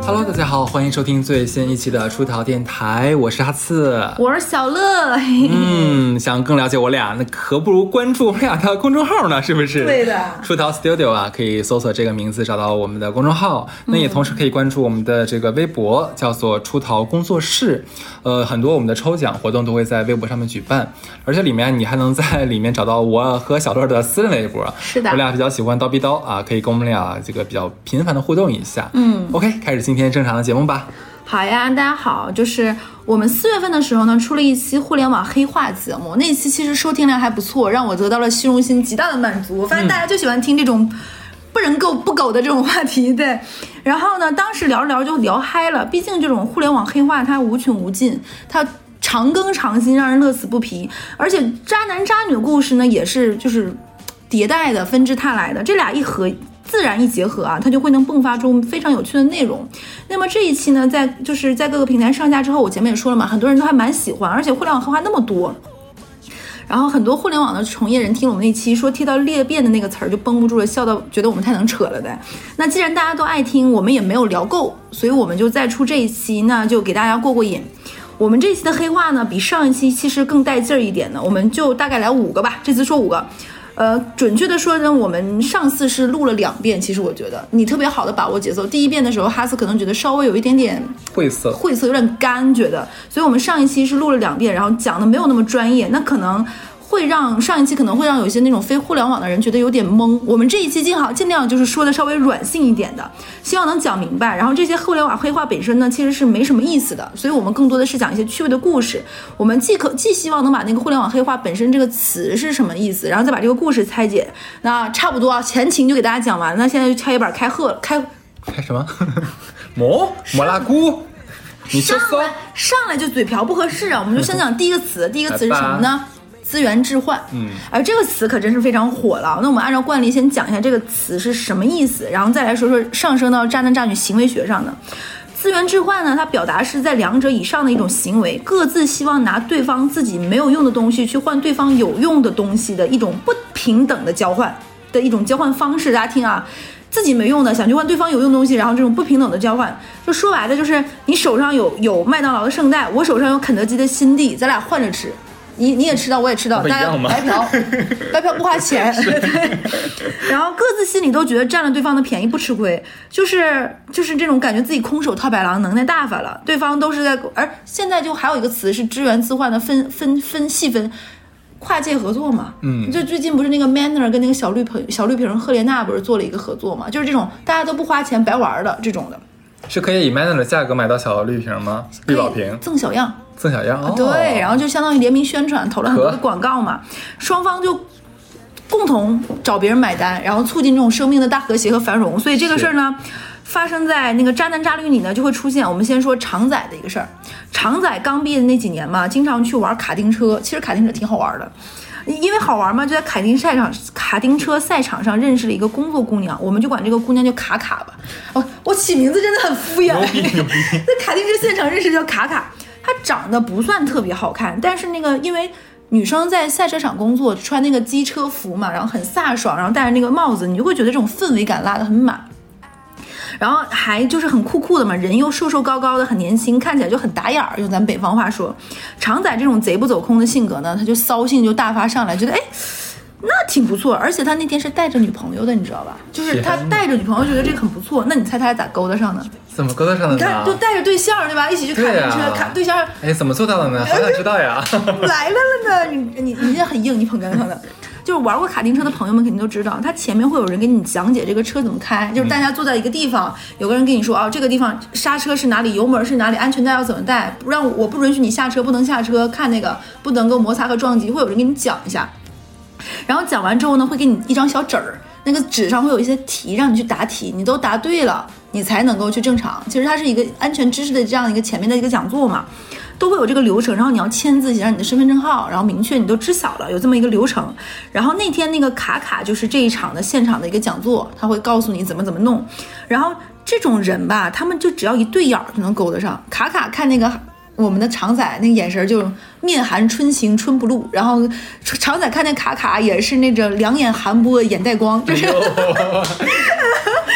Hello，大家好，欢迎收听最新一期的出逃电台，我是哈刺，我是小乐。嗯，想更了解我俩，那可不如关注我们俩的公众号呢，是不是？对的，出逃 Studio 啊，可以搜索这个名字找到我们的公众号。那也同时可以关注我们的这个微博，叫做出逃工作室。呃，很多我们的抽奖活动都会在微博上面举办，而且里面你还能在里面找到我和小乐的私人微博。是的，我俩比较喜欢叨逼叨啊，可以跟我们俩这个比较频繁的互动一下。嗯，OK，开始今天正常的节目吧。好呀，大家好，就是我们四月份的时候呢，出了一期互联网黑化节目，那一期其实收听量还不错，让我得到了虚荣心极大的满足。我发现大家就喜欢听这种不人狗不狗的这种话题，对。然后呢，当时聊着聊着就聊嗨了，毕竟这种互联网黑化它无穷无尽，它长更长新，让人乐此不疲。而且渣男渣女的故事呢，也是就是迭代的、纷至沓来的，这俩一合。自然一结合啊，它就会能迸发出非常有趣的内容。那么这一期呢，在就是在各个平台上架之后，我前面也说了嘛，很多人都还蛮喜欢，而且互联网黑化那么多，然后很多互联网的从业人听我们那期说贴到裂变的那个词儿就绷不住了，笑到觉得我们太能扯了的。那既然大家都爱听，我们也没有聊够，所以我们就再出这一期，那就给大家过过瘾。我们这期的黑话呢，比上一期其实更带劲儿一点呢，我们就大概来五个吧，这次说五个。呃，准确的说呢，我们上次是录了两遍。其实我觉得你特别好的把握节奏。第一遍的时候，哈斯可能觉得稍微有一点点晦涩，晦涩有点干，觉得。所以我们上一期是录了两遍，然后讲的没有那么专业，那可能。会让上一期可能会让有一些那种非互联网的人觉得有点懵。我们这一期尽好尽量就是说的稍微软性一点的，希望能讲明白。然后这些互联网黑话本身呢，其实是没什么意思的，所以我们更多的是讲一些趣味的故事。我们既可既希望能把那个互联网黑话本身这个词是什么意思，然后再把这个故事拆解。那差不多啊，前情就给大家讲完，那现在就敲一板开贺了，开开什么？蘑蘑拉菇？你上来上来就嘴瓢不合适啊！我们就先讲第一个词，第一个词是什么呢？资源置换，嗯，而这个词可真是非常火了。那我们按照惯例先讲一下这个词是什么意思，然后再来说说上升到渣男渣女行为学上的资源置换呢？它表达是在两者以上的一种行为，各自希望拿对方自己没有用的东西去换对方有用的东西的一种不平等的交换的一种交换方式。大家听啊，自己没用的想去换对方有用东西，然后这种不平等的交换，就说白了就是你手上有有麦当劳的圣代，我手上有肯德基的新地，咱俩换着吃。你你也吃到，我也吃到，大家白嫖，白嫖不花钱，对。然后各自心里都觉得占了对方的便宜不吃亏，就是就是这种感觉自己空手套白狼，能耐大发了。对方都是在，而现在就还有一个词是资源置换的分分分细分，跨界合作嘛。嗯，就最近不是那个 Manner 跟那个小绿瓶小绿瓶赫莲娜不是做了一个合作嘛？就是这种大家都不花钱白玩的这种的。是可以以 Manner 的价格买到小绿瓶吗？绿宝瓶赠小样。赠小样，对，然后就相当于联名宣传，投了很多的广告嘛，双方就共同找别人买单，然后促进这种生命的大和谐和繁荣。所以这个事儿呢，发生在那个渣男渣女里呢，就会出现。我们先说常仔的一个事儿，常仔刚毕业的那几年嘛，经常去玩卡丁车，其实卡丁车挺好玩的，因为好玩嘛，就在卡丁赛场、卡丁车赛场上认识了一个工作姑娘，我们就管这个姑娘叫卡卡吧。哦，我起名字真的很敷衍，在卡丁车现场认识叫卡卡。她长得不算特别好看，但是那个因为女生在赛车场工作，穿那个机车服嘛，然后很飒爽，然后戴着那个帽子，你就会觉得这种氛围感拉得很满。然后还就是很酷酷的嘛，人又瘦瘦高高的，很年轻，看起来就很打眼儿。用咱北方话说，常仔这种贼不走空的性格呢，他就骚性就大发上来，觉得哎。那挺不错，而且他那天是带着女朋友的，你知道吧？就是他带着女朋友，觉得这个很不错。那你猜他俩咋勾搭上的？怎么勾搭上的？你看，就带着对象对吧？一起去卡丁车，卡对象。哎，怎么做到的呢？好想知道呀！来了了呢，你你你这很硬，你捧哏上的。就是玩过卡丁车的朋友们肯定都知道，它前面会有人给你讲解这个车怎么开。就是大家坐在一个地方，有个人跟你说啊，这个地方刹车是哪里，油门是哪里，安全带要怎么带，不让我不允许你下车，不能下车，看那个不能够摩擦和撞击，会有人给你讲一下。然后讲完之后呢，会给你一张小纸儿，那个纸上会有一些题让你去答题，你都答对了，你才能够去正常。其实它是一个安全知识的这样一个前面的一个讲座嘛，都会有这个流程。然后你要签字写上你的身份证号，然后明确你都知晓了，有这么一个流程。然后那天那个卡卡就是这一场的现场的一个讲座，他会告诉你怎么怎么弄。然后这种人吧，他们就只要一对眼儿就能勾得上。卡卡看那个。我们的常仔那个眼神就面含春情春不露，然后常仔看见卡卡也是那种两眼含波眼带光，就是。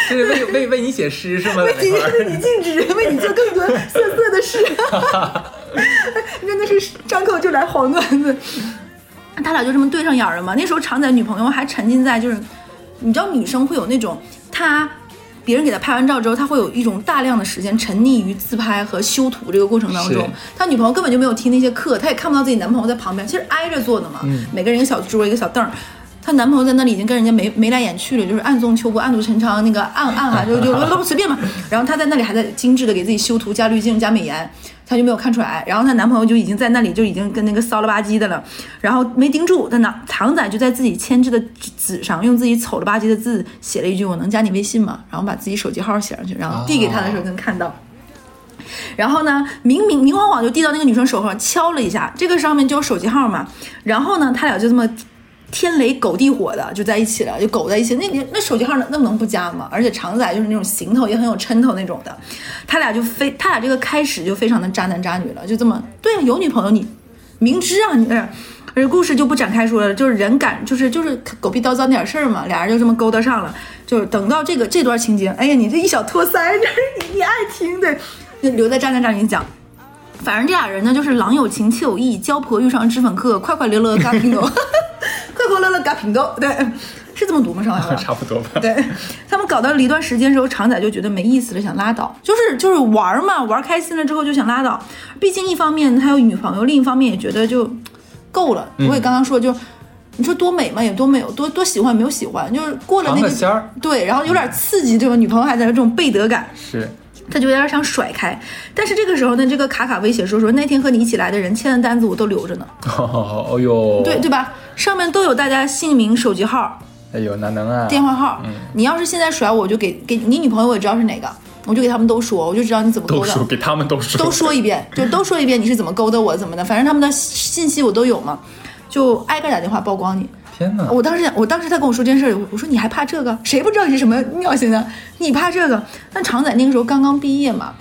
这是为为为你写诗是吗？为你为你静止，为你做更多色色的事。真的是张口就来黄段子。他俩就这么对上眼了嘛？那时候常仔女朋友还沉浸在就是，你知道女生会有那种，她别人给她拍完照之后，她会有一种大量的时间沉溺于自拍和修图这个过程当中。他女朋友根本就没有听那些课，她也看不到自己男朋友在旁边，其实挨着坐的嘛。每个人一个小桌，一个小凳儿。她男朋友在那里已经跟人家眉眉来眼去了，就是暗送秋波、暗度陈仓，那个暗暗哈就就都随便嘛。然后她在那里还在精致的给自己修图、加滤镜、加美颜，她就没有看出来。然后她男朋友就已经在那里就已经跟那个骚了吧唧的了，然后没盯住。她那唐仔就在自己签字的纸上用自己丑了吧唧的字写了一句：“我能加你微信吗？”然后把自己手机号写上去，然后递给他的时候能看到。然后呢，明明明晃晃就递到那个女生手上，敲了一下，这个上面就有手机号嘛。然后呢，他俩就这么。天雷狗地火的就在一起了，就狗在一起。那你那手机号那那能不加吗？而且常仔就是那种行头也很有抻头那种的，他俩就非他俩这个开始就非常的渣男渣女了，就这么对啊，有女朋友你明知啊你，而故事就不展开说了，就是人感就是就是狗屁叨叨点事儿嘛，俩人就这么勾搭上了，就是等到这个这段情节，哎呀你这一小托腮，这你你爱听对，就留在渣男渣女讲。反正这俩人呢，就是郎有情妾有意，交婆遇上脂粉客，快快乐乐嘎平豆，快快乐乐嘎平豆，对，是这么读吗？上海差不多吧。对他们搞到了一段时间之后，常仔就觉得没意思了，想拉倒，就是就是玩嘛，玩开心了之后就想拉倒。毕竟一方面他有女朋友，另一方面也觉得就够了。我也刚刚说，就你说多美嘛，也多美，有多多喜欢没有喜欢，就是过了那个仙儿，对，然后有点刺激，对吧？女朋友还在这种背德感是。他就有点想甩开，但是这个时候呢，这个卡卡威胁说说那天和你一起来的人签的单子我都留着呢。哦呦，对对吧？上面都有大家姓名、手机号。哎呦，哪能啊？电话号。嗯。你要是现在甩我，就给给你女朋友，我也知道是哪个，我就给他们都说，我就知道你怎么勾的。都说给他们都说。都说一遍，就都说一遍你是怎么勾搭我怎么的，反正他们的信息我都有嘛，就挨个打电话曝光你。天哪！我当时我当时他跟我说这件事，我说你还怕这个？谁不知道你是什么尿性呢？你怕这个？那常仔那个时候刚刚毕业嘛。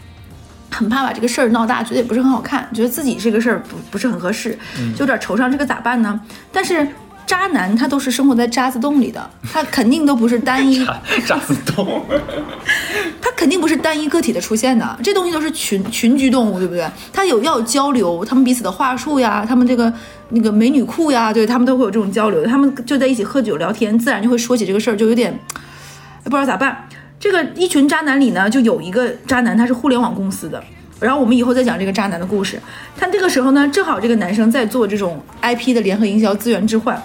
很怕把这个事儿闹大，觉得也不是很好看，觉得自己这个事儿不不是很合适，就有点惆怅。这个咋办呢？但是渣男他都是生活在渣子洞里的，他肯定都不是单一渣子洞，他 肯定不是单一个体的出现的，这东西都是群群居动物，对不对？他有要有交流，他们彼此的话术呀，他们这个那个美女库呀，对他们都会有这种交流，他们就在一起喝酒聊天，自然就会说起这个事儿，就有点不知道咋办。这个一群渣男里呢，就有一个渣男，他是互联网公司的。然后我们以后再讲这个渣男的故事。他这个时候呢，正好这个男生在做这种 IP 的联合营销、资源置换。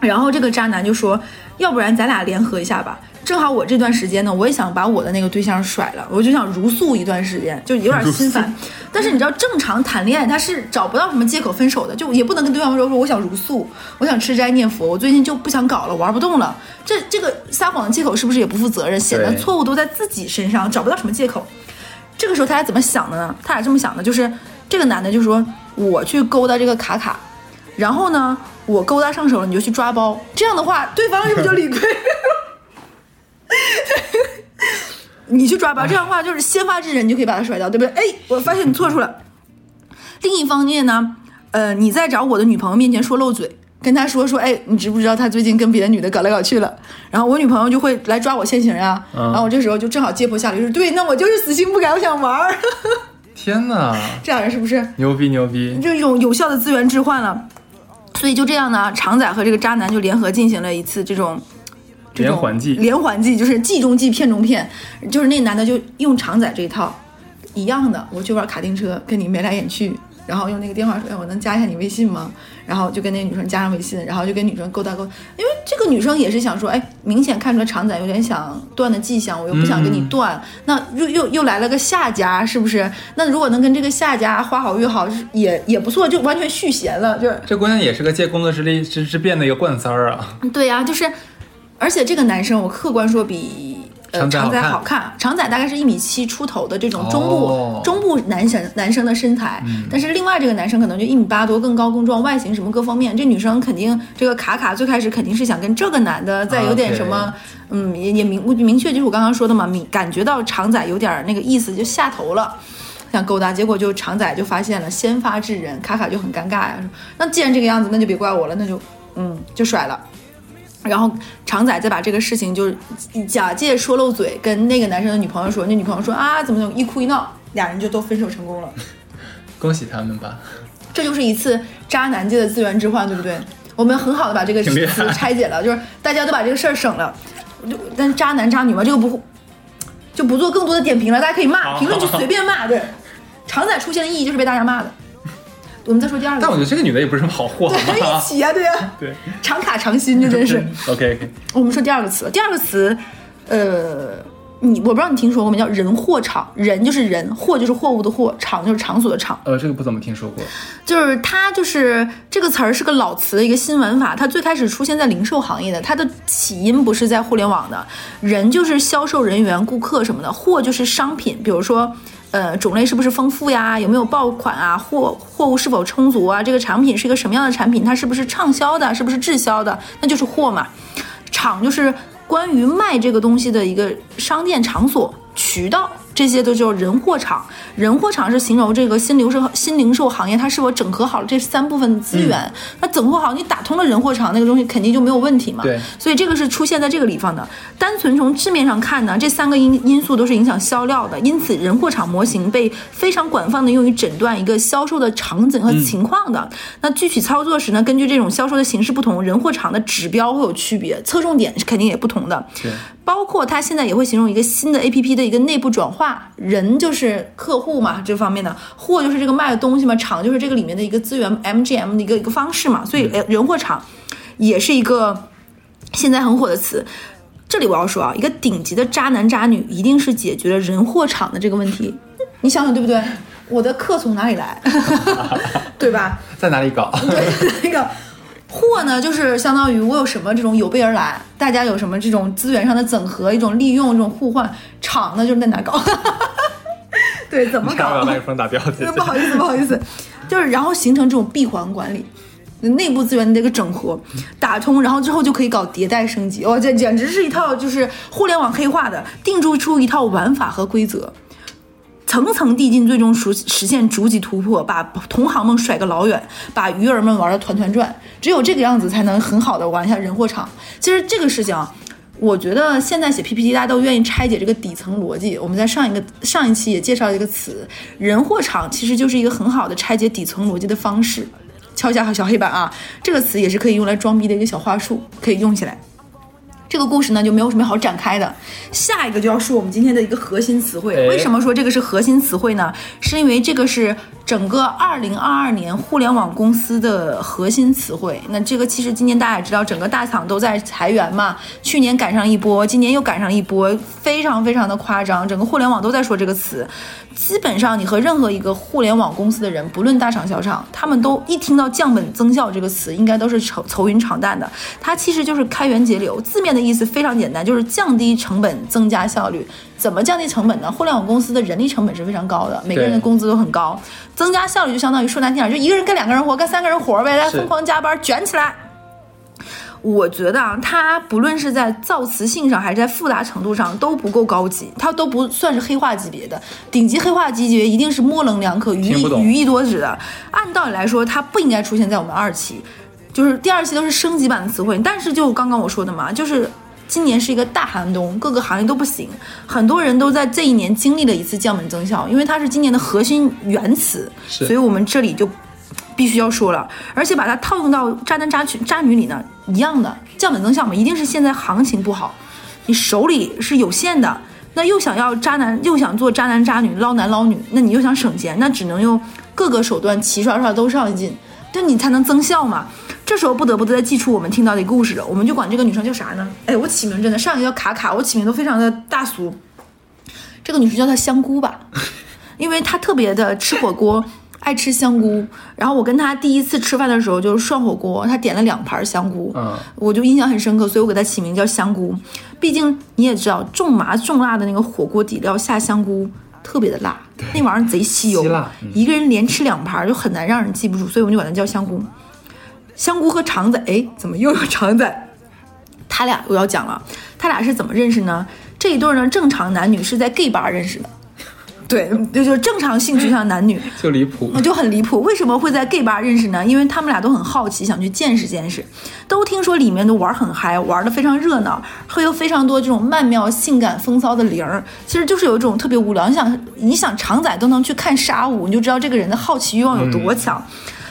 然后这个渣男就说：“要不然咱俩联合一下吧。”正好我这段时间呢，我也想把我的那个对象甩了，我就想如素一段时间，就有点心烦。但是你知道，正常谈恋爱他是找不到什么借口分手的，就也不能跟对方说说我想如素，我想吃斋念佛，我最近就不想搞了，玩不动了。这这个撒谎的借口是不是也不负责任，显得错误都在自己身上，找不到什么借口。这个时候他俩怎么想的呢？他俩这么想的，就是这个男的就说我去勾搭这个卡卡，然后呢我勾搭上手了，你就去抓包，这样的话对方是不是就理亏？你去抓吧，这样的话就是先发制人，你就可以把他甩掉，对不对？哎，我发现你错处了。另一方面呢，呃，你在找我的女朋友面前说漏嘴，跟她说说，哎，你知不知道他最近跟别的女的搞来搞去了？然后我女朋友就会来抓我现行呀。然后我这时候就正好接坡下驴，说对，那我就是死心不改，我想玩儿。天哪，这俩人是不是牛逼牛逼？就一种有效的资源置换了。所以就这样呢，常仔和这个渣男就联合进行了一次这种。连环计，连环计就是计中计，骗中骗，就是那男的就用常仔这一套，一样的，我去玩卡丁车，跟你眉来眼去，然后用那个电话说，哎，我能加一下你微信吗？然后就跟那个女生加上微信，然后就跟女生勾搭勾，因为这个女生也是想说，哎，明显看出来常仔有点想断的迹象，我又不想跟你断，那又又又来了个下家，是不是？那如果能跟这个下家花好月好，也也不错，就完全续弦了，就是这姑娘也是个借工作之力之之便的一个惯三儿啊。对呀，就是。而且这个男生，我客观说比呃长仔好看。长仔大概是一米七出头的这种中部中部男生男生的身材，但是另外这个男生可能就一米八多，更高更壮，外形什么各方面，这女生肯定这个卡卡最开始肯定是想跟这个男的再有点什么，嗯，也也明明确就是我刚刚说的嘛，明感觉到长仔有点那个意思就下头了。想勾搭，结果就长仔就发现了，先发制人，卡卡就很尴尬呀。那既然这个样子，那就别怪我了，那就嗯就甩了。然后常仔再把这个事情就是假借说漏嘴，跟那个男生的女朋友说，那女朋友说啊怎么怎么，一哭一闹，俩人就都分手成功了。恭喜他们吧！这就是一次渣男界的资源置换，对不对？我们很好的把这个词拆解了，就是大家都把这个事儿省了。就但是渣男渣女嘛，这个不就不做更多的点评了，大家可以骂，评论区随便骂。对，常仔出现的意义就是被大家骂的。我们再说第二个，但我觉得这个女的也不是什么好货，对，一起啊，对呀，对，常卡常新，这真是。OK OK，我们说第二个词，第二个词，呃，你我不知道你听说过没？叫人货场，人就是人，货就是货物的货，场就是场所的场。呃，这个不怎么听说过。就是它就是这个词儿是个老词的一个新玩法，它最开始出现在零售行业的，它的起因不是在互联网的。人就是销售人员、顾客什么的，货就是商品，比如说。呃，种类是不是丰富呀？有没有爆款啊？货货物是否充足啊？这个产品是一个什么样的产品？它是不是畅销的？是不是滞销的？那就是货嘛。厂就是关于卖这个东西的一个商店场所渠道。这些都叫人货场，人货场是形容这个新零售新零售行业它是否整合好了这三部分资源。那整合好，你打通了人货场，那个东西肯定就没有问题嘛。对，所以这个是出现在这个地方的。单纯从字面上看呢，这三个因因素都是影响销量的，因此人货场模型被非常广泛的用于诊断一个销售的场景和情况的。那具体操作时呢，根据这种销售的形式不同，人货场的指标会有区别，侧重点是肯定也不同的。对。包括它现在也会形容一个新的 A P P 的一个内部转化，人就是客户嘛，这方面的货就是这个卖的东西嘛，厂就是这个里面的一个资源 M G M 的一个一个方式嘛，所以人货场也是一个现在很火的词。这里我要说啊，一个顶级的渣男渣女一定是解决了人货场的这个问题，你想想对不对？我的客从哪里来，对吧？在哪里搞？对，那个。货呢，就是相当于我有什么这种有备而来，大家有什么这种资源上的整合，一种利用，这种互换。厂呢，就是在哪搞？对，怎么搞？麦克风打标题。不好意思，不好意思，就是然后形成这种闭环管理，内部资源的一个整合，打通，然后之后就可以搞迭代升级。哇，这简直是一套就是互联网黑化的，定铸出一套玩法和规则。层层递进，最终实实现逐级突破，把同行们甩个老远，把鱼儿们玩的团团转。只有这个样子，才能很好的玩一下人货场。其实这个事情啊，我觉得现在写 PPT，大家都愿意拆解这个底层逻辑。我们在上一个上一期也介绍了一个词，人货场其实就是一个很好的拆解底层逻辑的方式。敲一下小黑板啊，这个词也是可以用来装逼的一个小话术，可以用起来。这个故事呢就没有什么好展开的，下一个就要说我们今天的一个核心词汇。为什么说这个是核心词汇呢？是因为这个是整个二零二二年互联网公司的核心词汇。那这个其实今年大家也知道，整个大厂都在裁员嘛，去年赶上一波，今年又赶上一波，非常非常的夸张，整个互联网都在说这个词。基本上，你和任何一个互联网公司的人，不论大厂小厂，他们都一听到降本增效这个词，应该都是愁愁云长淡的。它其实就是开源节流，字面的意思非常简单，就是降低成本，增加效率。怎么降低成本呢？互联网公司的人力成本是非常高的，每个人的工资都很高。增加效率就相当于说难听点，就一个人干两个人活，干三个人活呗，大家疯狂加班，卷起来。我觉得啊，它不论是在造词性上，还是在复杂程度上，都不够高级，它都不算是黑化级别的。顶级黑化级别一定是模棱两可、语义语义多指的。按道理来说，它不应该出现在我们二期，就是第二期都是升级版的词汇。但是就刚刚我说的嘛，就是今年是一个大寒冬，各个行业都不行，很多人都在这一年经历了一次降本增效，因为它是今年的核心原词，所以我们这里就。必须要说了，而且把它套用到渣男渣女渣女里呢，一样的降本增效嘛，一定是现在行情不好，你手里是有限的，那又想要渣男，又想做渣男渣女捞男捞女，那你又想省钱，那只能用各个手段齐刷刷都上进，对你才能增效嘛。这时候不得不再记出我们听到的故事，我们就管这个女生叫啥呢？哎，我起名真的，上一个叫卡卡，我起名都非常的大俗，这个女生叫她香菇吧，因为她特别的吃火锅。爱吃香菇，然后我跟她第一次吃饭的时候就是涮火锅，她点了两盘香菇，嗯，我就印象很深刻，所以我给她起名叫香菇。毕竟你也知道，重麻重辣的那个火锅底料下香菇特别的辣，那玩意儿贼 吸油，一个人连吃两盘就很难让人记不住，所以我们就管它叫香菇。香菇和肠仔，哎，怎么又有肠仔？他俩我要讲了，他俩是怎么认识呢？这一对呢，正常男女是在 gay 吧认识的。对，就就正常性取向男女。就离谱。就很离谱，为什么会在 gay 吧认识呢？因为他们俩都很好奇，想去见识见识，都听说里面都玩很嗨，玩的非常热闹，会有非常多这种曼妙、性感、风骚的灵儿，其实就是有一种特别无聊。你想，你想常仔都能去看沙舞，你就知道这个人的好奇欲望有多强，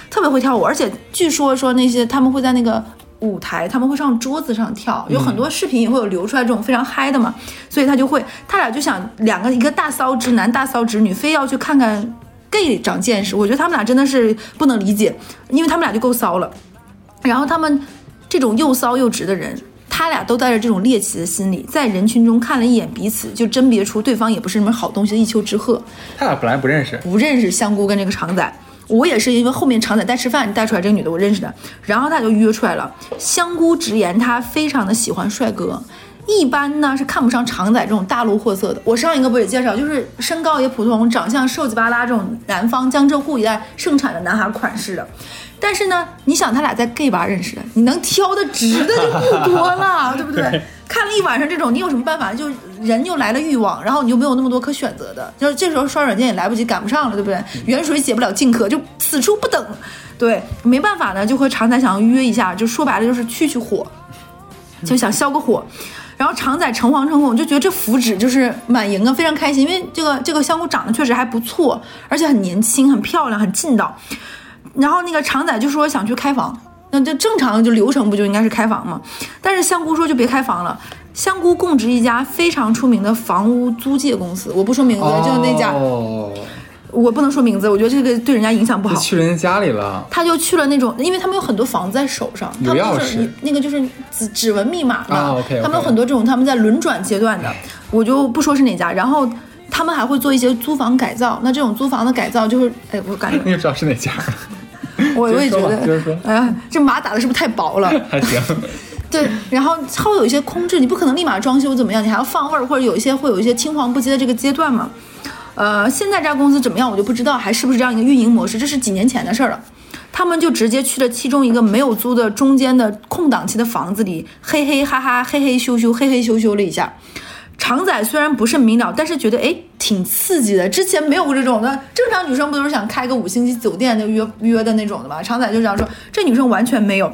特别会跳舞，而且据说说那些他们会在那个。舞台他们会上桌子上跳，有很多视频也会有流出来这种非常嗨的嘛，所以他就会，他俩就想两个一个大骚直男大骚直女，非要去看看 gay 长见识。我觉得他们俩真的是不能理解，因为他们俩就够骚了。然后他们这种又骚又直的人，他俩都带着这种猎奇的心理，在人群中看了一眼彼此，就甄别出对方也不是什么好东西的一丘之貉。他俩本来不认识，不认识香菇跟这个长仔。我也是因为后面常仔带吃饭带出来这个女的我认识的，然后她就约出来了。香菇直言她非常的喜欢帅哥，一般呢是看不上常仔这种大陆货色的。我上一个不也介绍，就是身高也普通，长相瘦鸡巴拉这种南方江浙沪一带盛产的男孩款式的。但是呢，你想他俩在 gay 吧认识的，你能挑的直的就不多了，对不对？看了一晚上这种，你有什么办法？就人又来了欲望，然后你就没有那么多可选择的，就是这时候刷软件也来不及，赶不上了，对不对？远水解不了近渴，就此处不等。对，没办法呢，就和常仔想要约一下，就说白了就是去去火，就想消个火。然后常仔诚惶诚恐，就觉得这福祉就是满盈啊，非常开心，因为这个这个香菇长得确实还不错，而且很年轻、很漂亮、很劲道。然后那个常仔就说想去开房。那就正常就流程不就应该是开房吗？但是香菇说就别开房了。香菇供职一家非常出名的房屋租借公司，我不说名字，就是那家，哦我不能说名字，我觉得这个对人家影响不好。去人家家里了，他就去了那种，因为他们有很多房子在手上，他们就是，那个就是指指纹密码嘛。OK，他们有很多这种他们在轮转阶段的，我就不说是哪家。然后他们还会做一些租房改造，那这种租房的改造就是，哎，我感觉 你也知道是哪家。我我也觉得，哎呀，这码打的是不是太薄了？还行。对，然后会有一些空置，你不可能立马装修怎么样？你还要放味儿，或者有一些会有一些青黄不接的这个阶段嘛。呃，现在这家公司怎么样，我就不知道，还是不是这样一个运营模式？这是几年前的事儿了。他们就直接去了其中一个没有租的中间的空档期的房子里，嘿嘿哈哈，嘿嘿咻咻，嘿嘿咻咻了一下。常仔虽然不是明了，但是觉得哎挺刺激的。之前没有过这种的，正常女生不都是想开个五星级酒店就约约的那种的吗？常仔就这样说，这女生完全没有，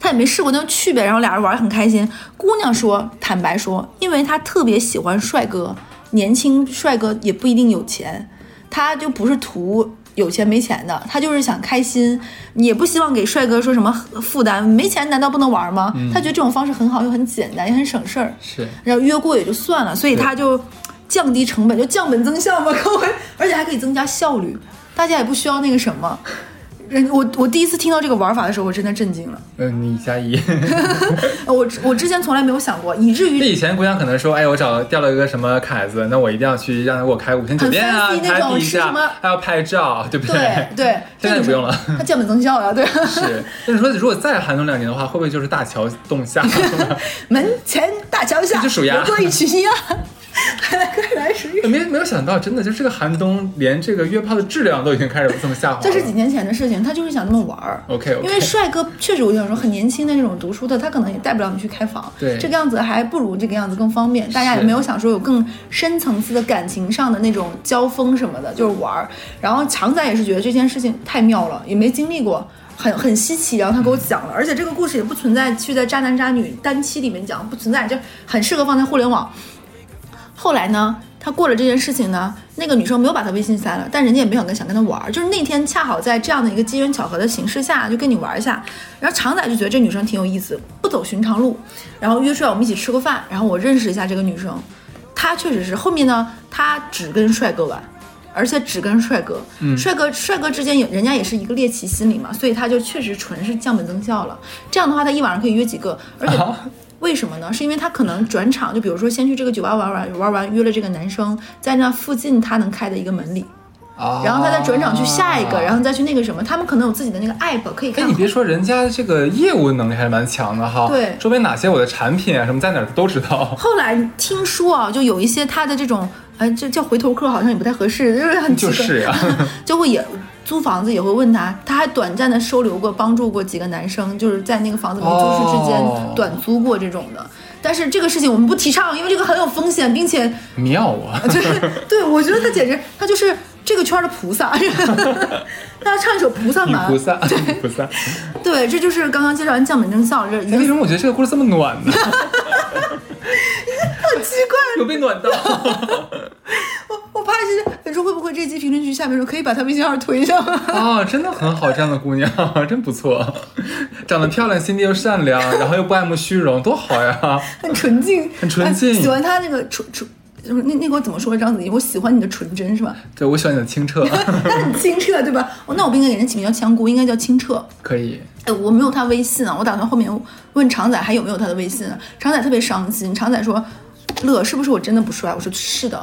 他也没试过，那就去呗。然后俩人玩很开心。姑娘说，坦白说，因为她特别喜欢帅哥，年轻帅哥也不一定有钱，她就不是图。有钱没钱的，他就是想开心，也不希望给帅哥说什么负担。没钱难道不能玩吗？他觉得这种方式很好，又很简单，也很省事儿。是，然后约过也就算了，所以他就降低成本，就降本增效嘛，各位，而且还可以增加效率，大家也不需要那个什么。人我我第一次听到这个玩法的时候，我真的震惊了。嗯，你加一。我我之前从来没有想过，以至于以前姑娘可能说，哎，我找掉了一个什么凯子，那我一定要去让他给我开五星酒店啊，拍地下，还要拍照，对不对？对对。现在就不用了，它降本增效了，对。是。那你说，如果再寒冬两年的话，会不会就是大桥洞下？门前大桥下，就数鸭，做一曲呀。快来快来！十月没没有想到，真的就这个寒冬，连这个约炮的质量都已经开始这么下滑。这是几年前的事情，他就是想这么玩儿。OK，因为帅哥确实，我想说很年轻的那种读书的，他可能也带不了你去开房。对，这个样子还不如这个样子更方便。大家也没有想说有更深层次的感情上的那种交锋什么的，就是玩儿。然后强仔也是觉得这件事情太妙了，也没经历过，很很稀奇。然后他给我讲了，而且这个故事也不存在去在渣男渣女单期里面讲，不存在，就很适合放在互联网。后来呢，他过了这件事情呢，那个女生没有把他微信删了，但人家也没有跟想跟他玩，就是那天恰好在这样的一个机缘巧合的形式下，就跟你玩一下。然后常仔就觉得这女生挺有意思，不走寻常路，然后约出来我们一起吃个饭，然后我认识一下这个女生。她确实是后面呢，她只跟帅哥玩，而且只跟帅哥。嗯，帅哥帅哥之间也人家也是一个猎奇心理嘛，所以他就确实纯是降本增效了。这样的话，他一晚上可以约几个，而且。为什么呢？是因为他可能转场，就比如说先去这个酒吧玩玩，玩完约了这个男生在那附近他能开的一个门里，啊然后他再转场去下一个，然后再去那个什么，他们可能有自己的那个 app 可以看。哎，你别说，人家这个业务能力还是蛮强的哈。对，周边哪些我的产品啊什么在哪都知道。后来听说啊，就有一些他的这种，哎，这叫回头客好像也不太合适，就是很就是呀，就会也。租房子也会问他，他还短暂的收留过、帮助过几个男生，就是在那个房子里面租室之间短租过这种的。但是这个事情我们不提倡，因为这个很有风险，并且 妙啊！对对，我觉得他简直他就是这个圈的菩萨，他要唱一首菩萨蛮，菩萨，对菩萨。对，这就是刚刚介绍完降本增效这为什么我觉得这个故事这么暖呢？很奇怪，有被暖到。怕是你说会不会这期评论区下面说可以把她微信号推上吗？哦，真的很好，这样的姑娘 真不错，长得漂亮，心地又善良，然后又不爱慕虚荣，多好呀！很纯净，很纯净哎喜欢她那个纯纯。就是那那个我怎么说？章子怡，我喜欢你的纯真，是吧？对，我喜欢你的清澈，他很清澈，对吧？哦，那我不应该给人起名叫香菇，应该叫清澈。可以。哎，我没有他微信啊，我打算后面问常仔还有没有他的微信啊。常仔特别伤心，常仔说：“乐，是不是我真的不帅？”我说：“是的。”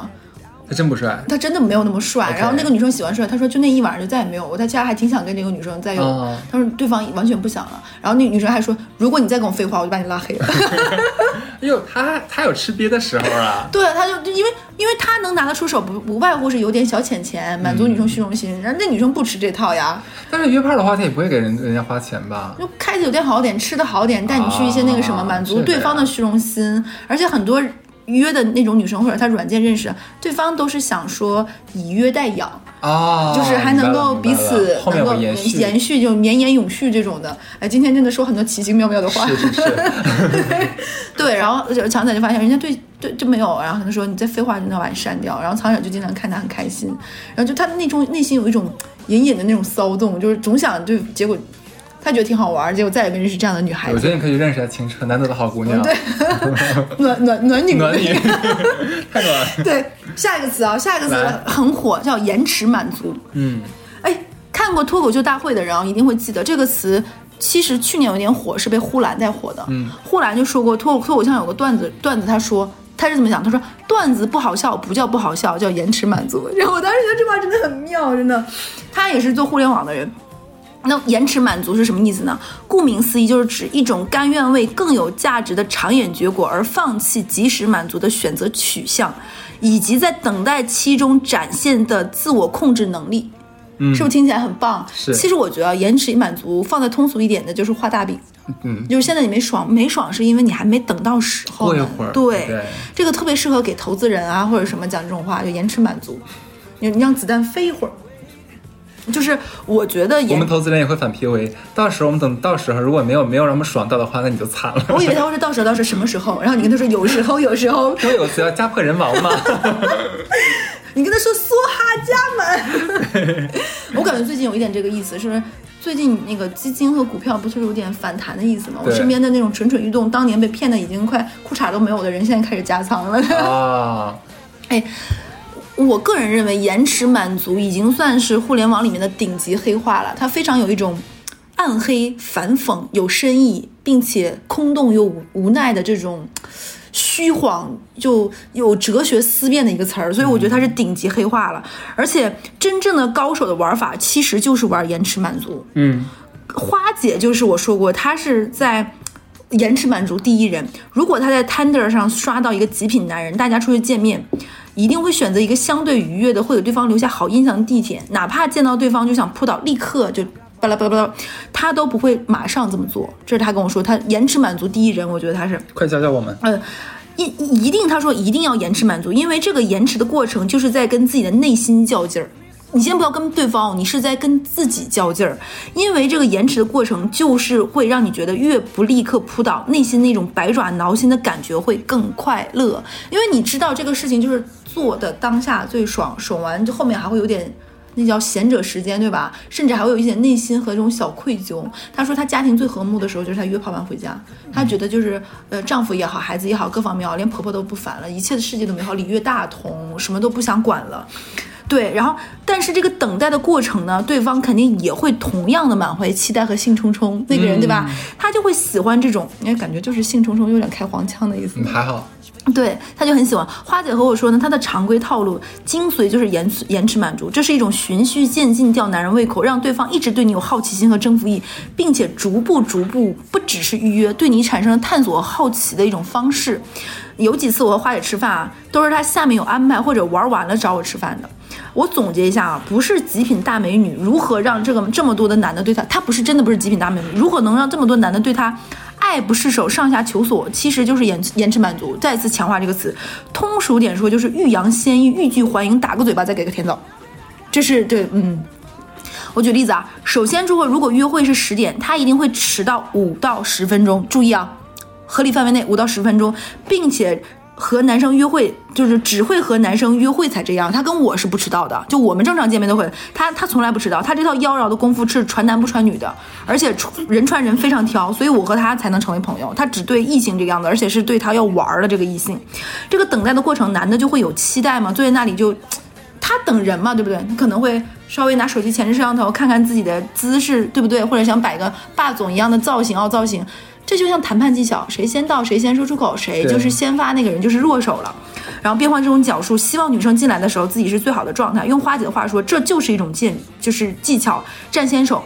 他真不帅，他真的没有那么帅。然后那个女生喜欢帅，他说就那一晚上就再也没有。我在家还挺想跟这个女生再有，哦他说对方完全不想了。然后那女生还说，如果你再跟我废话，我就把你拉黑了。哎呦，他他有吃瘪的时候啊。对，他就就因为因为他能拿得出手，不不外乎是有点小钱钱，满足女生虚荣心。然后那女生不吃这套呀，但是约炮的话，他也不会给人人家花钱吧？就开酒店好点，吃的好点，带你去一些那个什么，啊满足对方的虚荣心。而且很多约的那种女生或者她软件认识，对方都是想说以约代养。啊，就是还能够彼此能够延续，延续，就绵延永续这种的。哎，今天真的说很多奇奇妙妙的话。是是是，对，然后就强仔就发现人家对对就没有，然后他说你再废话就能把你删掉，然后强仔就经常看他很开心，然后就他那种内心有一种隐隐的那种骚动，就是总想就结果他觉得挺好玩，结果再也没认识这样的女孩子，我觉得你可以认识一下晴澈，难得的好姑娘，对，暖暖暖女暖女，太暖了。对，下一个词啊，下一个词很火，叫延迟满足。嗯，哎，看过脱口秀大会的人啊，一定会记得这个词。其实去年有点火，是被呼兰带火的。嗯，呼兰就说过脱脱口秀上有个段子，段子他说他是怎么讲？他说段子不好笑不叫不好笑，叫延迟满足。然后我当时觉得这话真的很妙，真的。他也是做互联网的人。那延迟满足是什么意思呢？顾名思义，就是指一种甘愿为更有价值的长远结果而放弃及时满足的选择取向，以及在等待期中展现的自我控制能力。嗯是不是听起来很棒？是其实我觉得延迟满足放在通俗一点的，就是画大饼。嗯，就是现在你没爽，没爽是因为你还没等到时候。过一会儿对，对这个特别适合给投资人啊或者什么讲这种话，就延迟满足。你你让子弹飞一会儿。就是我觉得我们投资人也会反 PUA，到时候我们等到时候如果没有没有让我们爽到的话，那你就惨了。我以为他会说到时候到时候什么时候，然后你跟他说有时候有时候，都有个词叫家破人亡嘛。你跟他说梭哈家门。我感觉最近有一点这个意思，是最近那个基金和股票不是有点反弹的意思吗？我身边的那种蠢蠢欲动，当年被骗的已经快裤衩都没有的人，现在开始加仓了。啊，哎，我个人认为延迟满足已经算是互联网里面的顶级黑化了，它非常有一种暗黑、反讽、有深意，并且空洞又无无奈的这种虚晃，就有哲学思辨的一个词儿，所以我觉得它是顶级黑化了。而且真正的高手的玩法其实就是玩延迟满足。嗯，花姐就是我说过，她是在延迟满足第一人。如果她在 Tinder 上刷到一个极品男人，大家出去见面，一定会选择一个相对愉悦的，会给对方留下好印象的地点，哪怕见到对方就想扑倒，立刻就。巴拉巴拉巴拉，他都不会马上这么做。这是他跟我说，他延迟满足第一人，我觉得他是。快教教我们。呃，一一定，他说一定要延迟满足，因为这个延迟的过程就是在跟自己的内心较劲儿。你先不要跟对方，你是在跟自己较劲儿，因为这个延迟的过程就是会让你觉得越不立刻扑倒，内心那种百爪挠心的感觉会更快乐，因为你知道这个事情就是做的当下最爽，爽完就后面还会有点。那叫闲者时间，对吧？甚至还会有一点内心和这种小愧疚。她说她家庭最和睦的时候就是她约炮完回家，她觉得就是呃丈夫也好，孩子也好，各方面好，连婆婆都不烦了，一切的世界都美好，礼乐大同，什么都不想管了。对，然后但是这个等待的过程呢，对方肯定也会同样的满怀期待和兴冲冲，那个人、对吧？他就会喜欢这种，因为感觉就是兴冲冲，有点开黄腔的意思。嗯，还好。对，他就很喜欢。花姐和我说呢，她的常规套路精髓就是延迟延迟满足，这是一种循序渐进吊男人胃口，让对方一直对你有好奇心和征服欲，并且逐步逐步不只是预约，对你产生了探索和好奇的一种方式。有几次我和花姐吃饭啊，都是她下面有安排或者玩完了找我吃饭的。我总结一下啊，不是极品大美女如何让这个这么多的男的对她，她不是真的不是极品大美女，如何能让这么多男的对她爱不释手，上下求索，其实就是延延迟满足。再次强化这个词，通俗点说就是欲扬先抑，欲拒还迎，打个嘴巴再给个甜枣。这是对，嗯。我举例子啊，首先如果如果约会是十点，他一定会迟到五到十分钟，注意啊，合理范围内五到十分钟，并且。和男生约会就是只会和男生约会才这样，他跟我是不迟到的，就我们正常见面都会，他他从来不迟到，他这套妖娆的功夫是传男不传女的，而且人传人非常挑，所以我和他才能成为朋友，他只对异性这个样子，而且是对他要玩的这个异性，这个等待的过程，男的就会有期待嘛，坐在那里就 他等人嘛，对不对？他可能会稍微拿手机前置摄像头看看自己的姿势，对不对？或者想摆个霸总一样的造型，凹造型。这就像谈判技巧，谁先到谁先说出口，谁就是先发那个人就是弱手了。然后变换这种讲述，希望女生进来的时候自己是最好的状态。用花姐的话说，这就是一种技，就是技巧，占先手。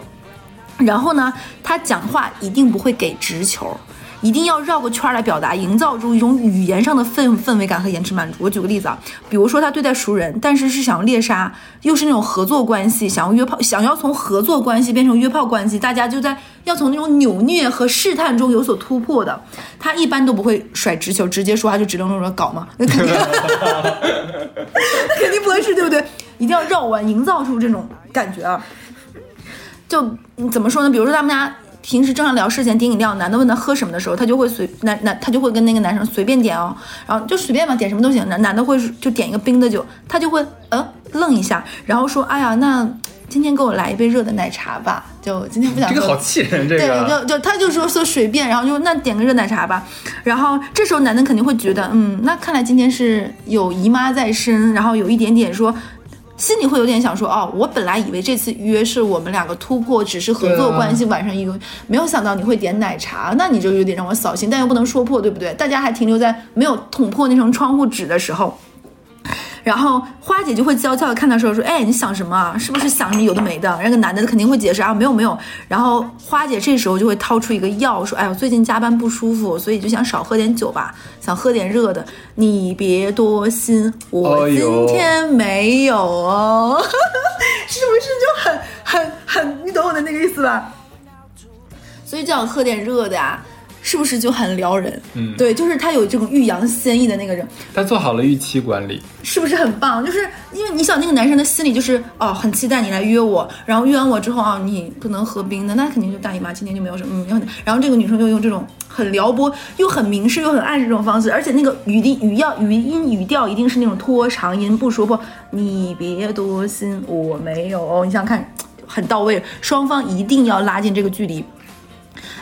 然后呢，他讲话一定不会给直球。一定要绕个圈来表达，营造出一种语言上的氛氛围感和延迟满足。我举个例子啊，比如说他对待熟人，但是是想要猎杀，又是那种合作关系，想要约炮，想要从合作关系变成约炮关系，大家就在要从那种扭捏和试探中有所突破的。他一般都不会甩直球，直接说话就直愣愣的搞嘛，那 肯定，肯定不合适，对不对？一定要绕弯，营造出这种感觉啊。就怎么说呢？比如说他们家。平时正常聊事前点饮料，男的问他喝什么的时候，他就会随男男他就会跟那个男生随便点哦，然后就随便嘛，点什么都行。男男的会就点一个冰的酒，他就会呃愣一下，然后说哎呀，那今天给我来一杯热的奶茶吧，就今天不想。这个好气人，这个。对，就就他就说说随便，然后就那点个热奶茶吧，然后这时候男的肯定会觉得，嗯，那看来今天是有姨妈在身，然后有一点点说。心里会有点想说哦，我本来以为这次约是我们两个突破，只是合作关系，晚上一个，没有想到你会点奶茶，那你就有点让我扫兴，但又不能说破，对不对？大家还停留在没有捅破那层窗户纸的时候。然后花姐就会娇俏的看他说说，哎，你想什么？是不是想什么有的没的？那个男的肯定会解释啊，没有没有。然后花姐这时候就会掏出一个药，说，哎呦，最近加班不舒服，所以就想少喝点酒吧，想喝点热的。你别多心，我今天没有哦，是不是就很很很，你懂我的那个意思吧？所以就想喝点热的呀。是不是就很撩人？嗯，对，就是他有这种欲扬先抑的那个人，他做好了预期管理，是不是很棒？就是因为你想，那个男生的心里就是哦，很期待你来约我，然后约完我之后啊，你不能喝冰的，那肯定就大姨妈，今天就没有什么，嗯，然后这个女生就用这种很撩拨又很明示又很暗示这种方式，而且那个语音语调语音语调一定是那种拖长音，不说破，你别多心，我没有，你想想看，很到位，双方一定要拉近这个距离。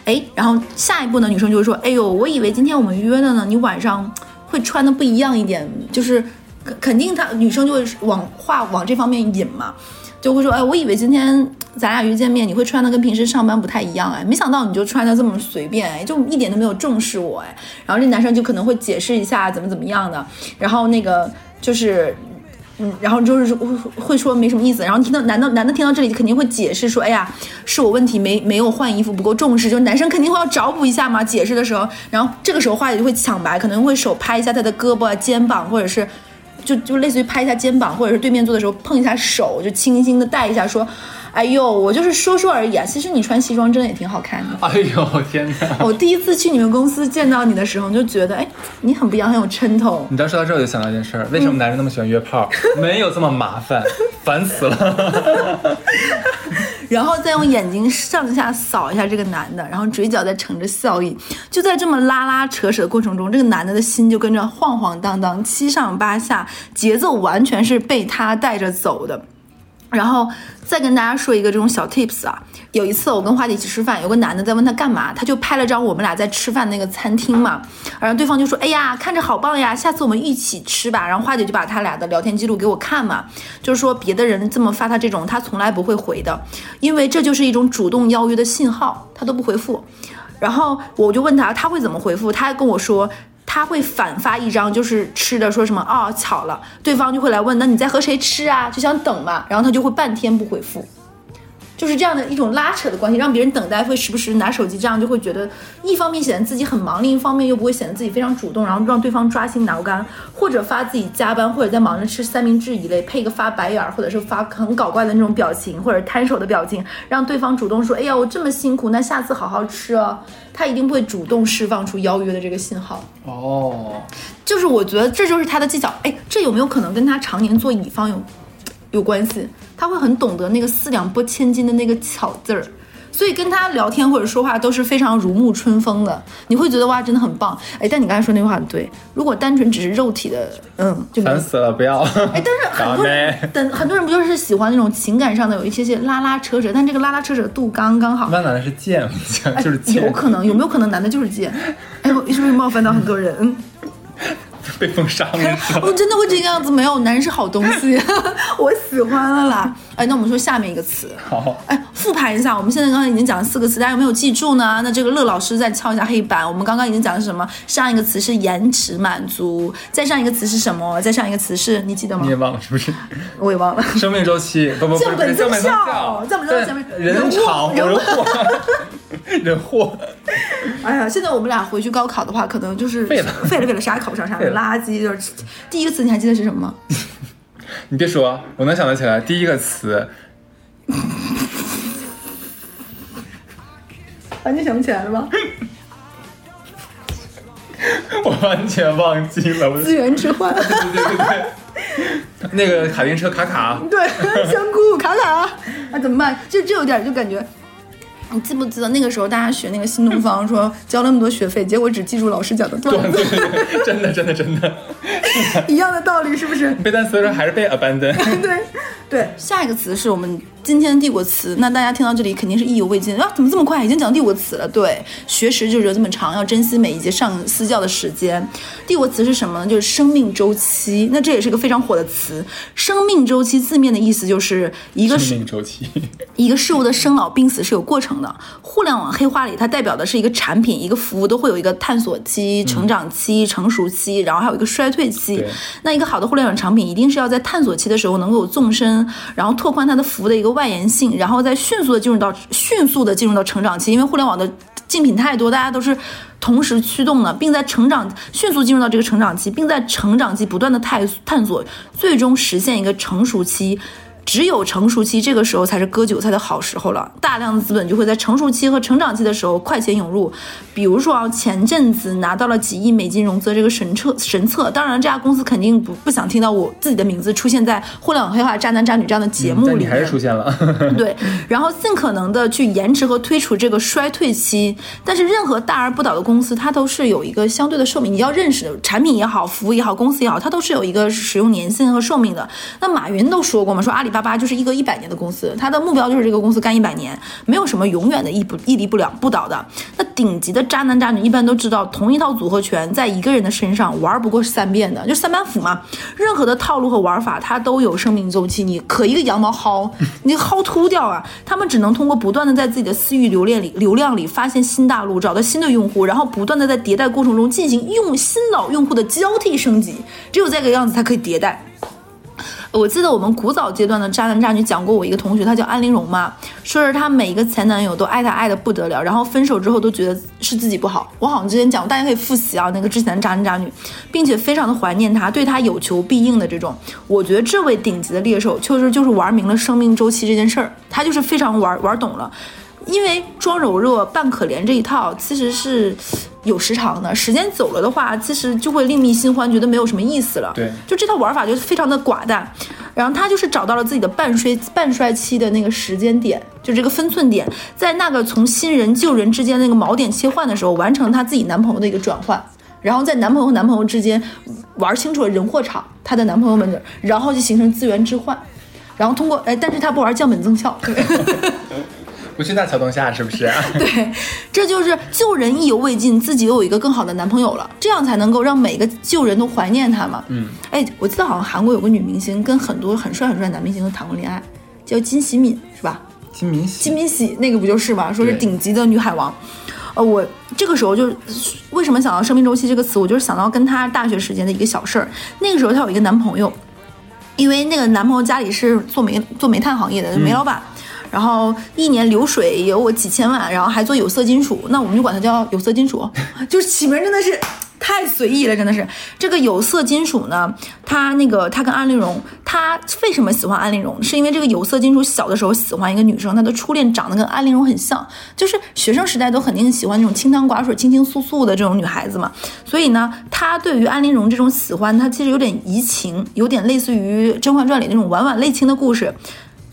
哎，然后下一步呢？女生就会说：“哎呦，我以为今天我们约的呢，你晚上会穿的不一样一点，就是肯定她女生就会往话往这方面引嘛，就会说：哎，我以为今天咱俩约见面，你会穿的跟平时上班不太一样，哎，没想到你就穿的这么随便，哎，就一点都没有重视我，哎，然后这男生就可能会解释一下怎么怎么样的，然后那个就是。”嗯，然后就是会会说没什么意思，然后听到男的男的听到这里肯定会解释说，哎呀，是我问题没没有换衣服不够重视，就男生肯定会要找补一下嘛。解释的时候，然后这个时候花姐就会抢白，可能会手拍一下他的胳膊、肩膀，或者是就就类似于拍一下肩膀，或者是对面坐的时候碰一下手，就轻轻的带一下说。哎呦，我就是说说而已啊！其实你穿西装真的也挺好看的。哎呦天哪！我第一次去你们公司见到你的时候，就觉得哎，你很不一样，很有抻头。你知道说到这，我就想到一件事儿：为什么男人那么喜欢约炮？没有这么麻烦，烦死了。然后再用眼睛上下扫一下这个男的，然后嘴角再盛着笑意。就在这么拉拉扯扯的过程中，这个男的的心就跟着晃晃荡荡，七上八下，节奏完全是被他带着走的。然后再跟大家说一个这种小 tips 啊，有一次我跟花姐一起吃饭，有个男的在问他干嘛，他就拍了张我们俩在吃饭那个餐厅嘛，然后对方就说，哎呀，看着好棒呀，下次我们一起吃吧。然后花姐就把他俩的聊天记录给我看嘛，就是说别的人这么发他这种，他从来不会回的，因为这就是一种主动邀约的信号，他都不回复。然后我就问他他会怎么回复，他还跟我说。他会反发一张，就是吃的，说什么哦，巧了，对方就会来问，那你在和谁吃啊？就想等嘛，然后他就会半天不回复，就是这样的一种拉扯的关系，让别人等待会时不时拿手机，这样就会觉得一方面显得自己很忙，另一方面又不会显得自己非常主动，然后让对方抓心挠肝，或者发自己加班或者在忙着吃三明治一类，配一个发白眼儿，或者是发很搞怪的那种表情，或者摊手的表情，让对方主动说：“哎呀，我这么辛苦，那下次好好吃哦。”他一定会主动释放出邀约的这个信号。哦，就是我觉得这就是他的技巧。哎，这有没有可能跟他常年做乙方有有关系？他会很懂得那个四两拨千斤的那个巧字儿，所以跟他聊天或者说话都是非常如沐春风的。你会觉得哇，真的很棒。哎，但你刚才说那句话很对，如果单纯只是肉体的，嗯，就烦死了，不要。哎，但是很多人，等很多人不就是喜欢那种情感上的有一些些拉拉扯扯，但这个拉拉扯扯度刚刚好一。般男的是贱，就是哎有，可能，有没有可能男的就是贱？哎，我是不是冒犯到很多人？嗯 被封杀了。我真的会这个样子？没有，男人是好东西，我喜欢了啦。哎，那我们说下面一个词。好，哎，复盘一下，我们现在刚刚已经讲了四个词，大家有没有记住呢？那这个乐老师再敲一下黑板。我们刚刚已经讲了什么？上一个词是延迟满足，再上一个词是什么？再上一个词是你记得吗你也？忘了是不是？我也忘了。生命周期不不不，降本增效效，降本增效人人场祸人人祸，人祸。哎呀，现在我们俩回去高考的话，可能就是废了 废了，废了，啥也考不上，啥垃圾。就是第一个词，你还记得是什么吗？你别说，我能想得起来。第一个词，完全想不起来了吧？我完全忘记了。我资源置换。对对对对，那个卡丁车卡卡，对，香菇卡卡啊，怎么办？就这有点就感觉。你记不记得那个时候大家学那个新东方，说交那么多学费，结果只记住老师讲的段子，对对对，真的真的真的，一样的道理是不是？背单词的时候还是背 abandon。对对，下一个词是我们今天的第五词。那大家听到这里肯定是意犹未尽啊，怎么这么快已经讲第五个词了？对，学识就是这么长，要珍惜每一节上私教的时间。第五词是什么呢？就是生命周期。那这也是个非常火的词。生命周期字面的意思就是一个生命周期，一个事物的生老病死是有过程的。互联网黑化里，它代表的是一个产品、一个服务都会有一个探索期、成长期、成熟期，然后还有一个衰退期。那一个好的互联网产品，一定是要在探索期的时候能够有纵深，然后拓宽它的服务的一个外延性，然后再迅速的进入到迅速的进入到成长期。因为互联网的竞品太多，大家都是同时驱动的，并在成长迅速进入到这个成长期，并在成长期不断的探探索，最终实现一个成熟期。只有成熟期，这个时候才是割韭菜的好时候了。大量的资本就会在成熟期和成长期的时候快钱涌入。比如说啊，前阵子拿到了几亿美金融资这个神策神策，当然这家公司肯定不不想听到我自己的名字出现在互联网黑化渣男渣女这样的节目里面。但你还是出现了。对，然后尽可能的去延迟和推出这个衰退期。但是任何大而不倒的公司，它都是有一个相对的寿命。你要认识产品也好，服务也好，公司也好，它都是有一个使用年限和寿命的。那马云都说过嘛，说阿里巴巴就是一个一百年的公司，它的目标就是这个公司干一百年，没有什么永远的屹不屹立不了不倒的。那顶级的渣男渣女一般都知道，同一套组合拳在一个人的身上玩不过三遍的，就三板斧嘛。任何的套路和玩法，它都有生命周期。你可一个羊毛薅，你薅秃掉啊！他们只能通过不断的在自己的私域流量里流量里发现新大陆，找到新的用户，然后不断的在迭代过程中进行用新老用户的交替升级。只有这个样子才可以迭代。我记得我们古早阶段的渣男渣女讲过，我一个同学，她叫安陵容嘛，说是她每一个前男友都爱她爱的不得了，然后分手之后都觉得是自己不好。我好像之前讲过，大家可以复习啊，那个之前的渣男渣女，并且非常的怀念他，对他有求必应的这种。我觉得这位顶级的猎手，确实就是玩明了生命周期这件事儿，他就是非常玩玩懂了。因为装柔弱扮可怜这一套其实是有时长的，时间久了的话，其实就会另觅新欢，觉得没有什么意思了。对就这套玩法就非常的寡淡。然后他就是找到了自己的半衰半衰期的那个时间点，就这个分寸点，在那个从新人旧人之间那个锚点切换的时候，完成她自己男朋友的一个转换。然后在男朋友和男朋友之间玩清楚了人货场，她的男朋友们的，然后就形成资源置换。然后通过哎，但是她不玩降本增效，对。不去大桥洞下是不是？对，这就是救人意犹未尽，自己又有一个更好的男朋友了，这样才能够让每个救人都怀念他嘛。嗯，哎，我记得好像韩国有个女明星跟很多很帅很帅的男明星都谈过恋爱，叫金喜敏是吧？金敏喜金敏喜那个不就是吗？说是顶级的女海王。呃，我这个时候就是为什么想到生命周期这个词，我就是想到跟她大学时间的一个小事儿。那个时候她有一个男朋友，因为那个男朋友家里是做煤做煤炭行业的煤老板。然后一年流水有我几千万，然后还做有色金属，那我们就管它叫有色金属，就是起名真的是。太随意了，真的是这个有色金属呢。它那个它跟安陵容，他为什么喜欢安陵容？是因为这个有色金属小的时候喜欢一个女生，他的初恋长得跟安陵容很像，就是学生时代都肯定喜欢那种清汤寡水、清清素素的这种女孩子嘛。所以呢，他对于安陵容这种喜欢，他其实有点移情，有点类似于《甄嬛传》里那种婉婉泪倾的故事。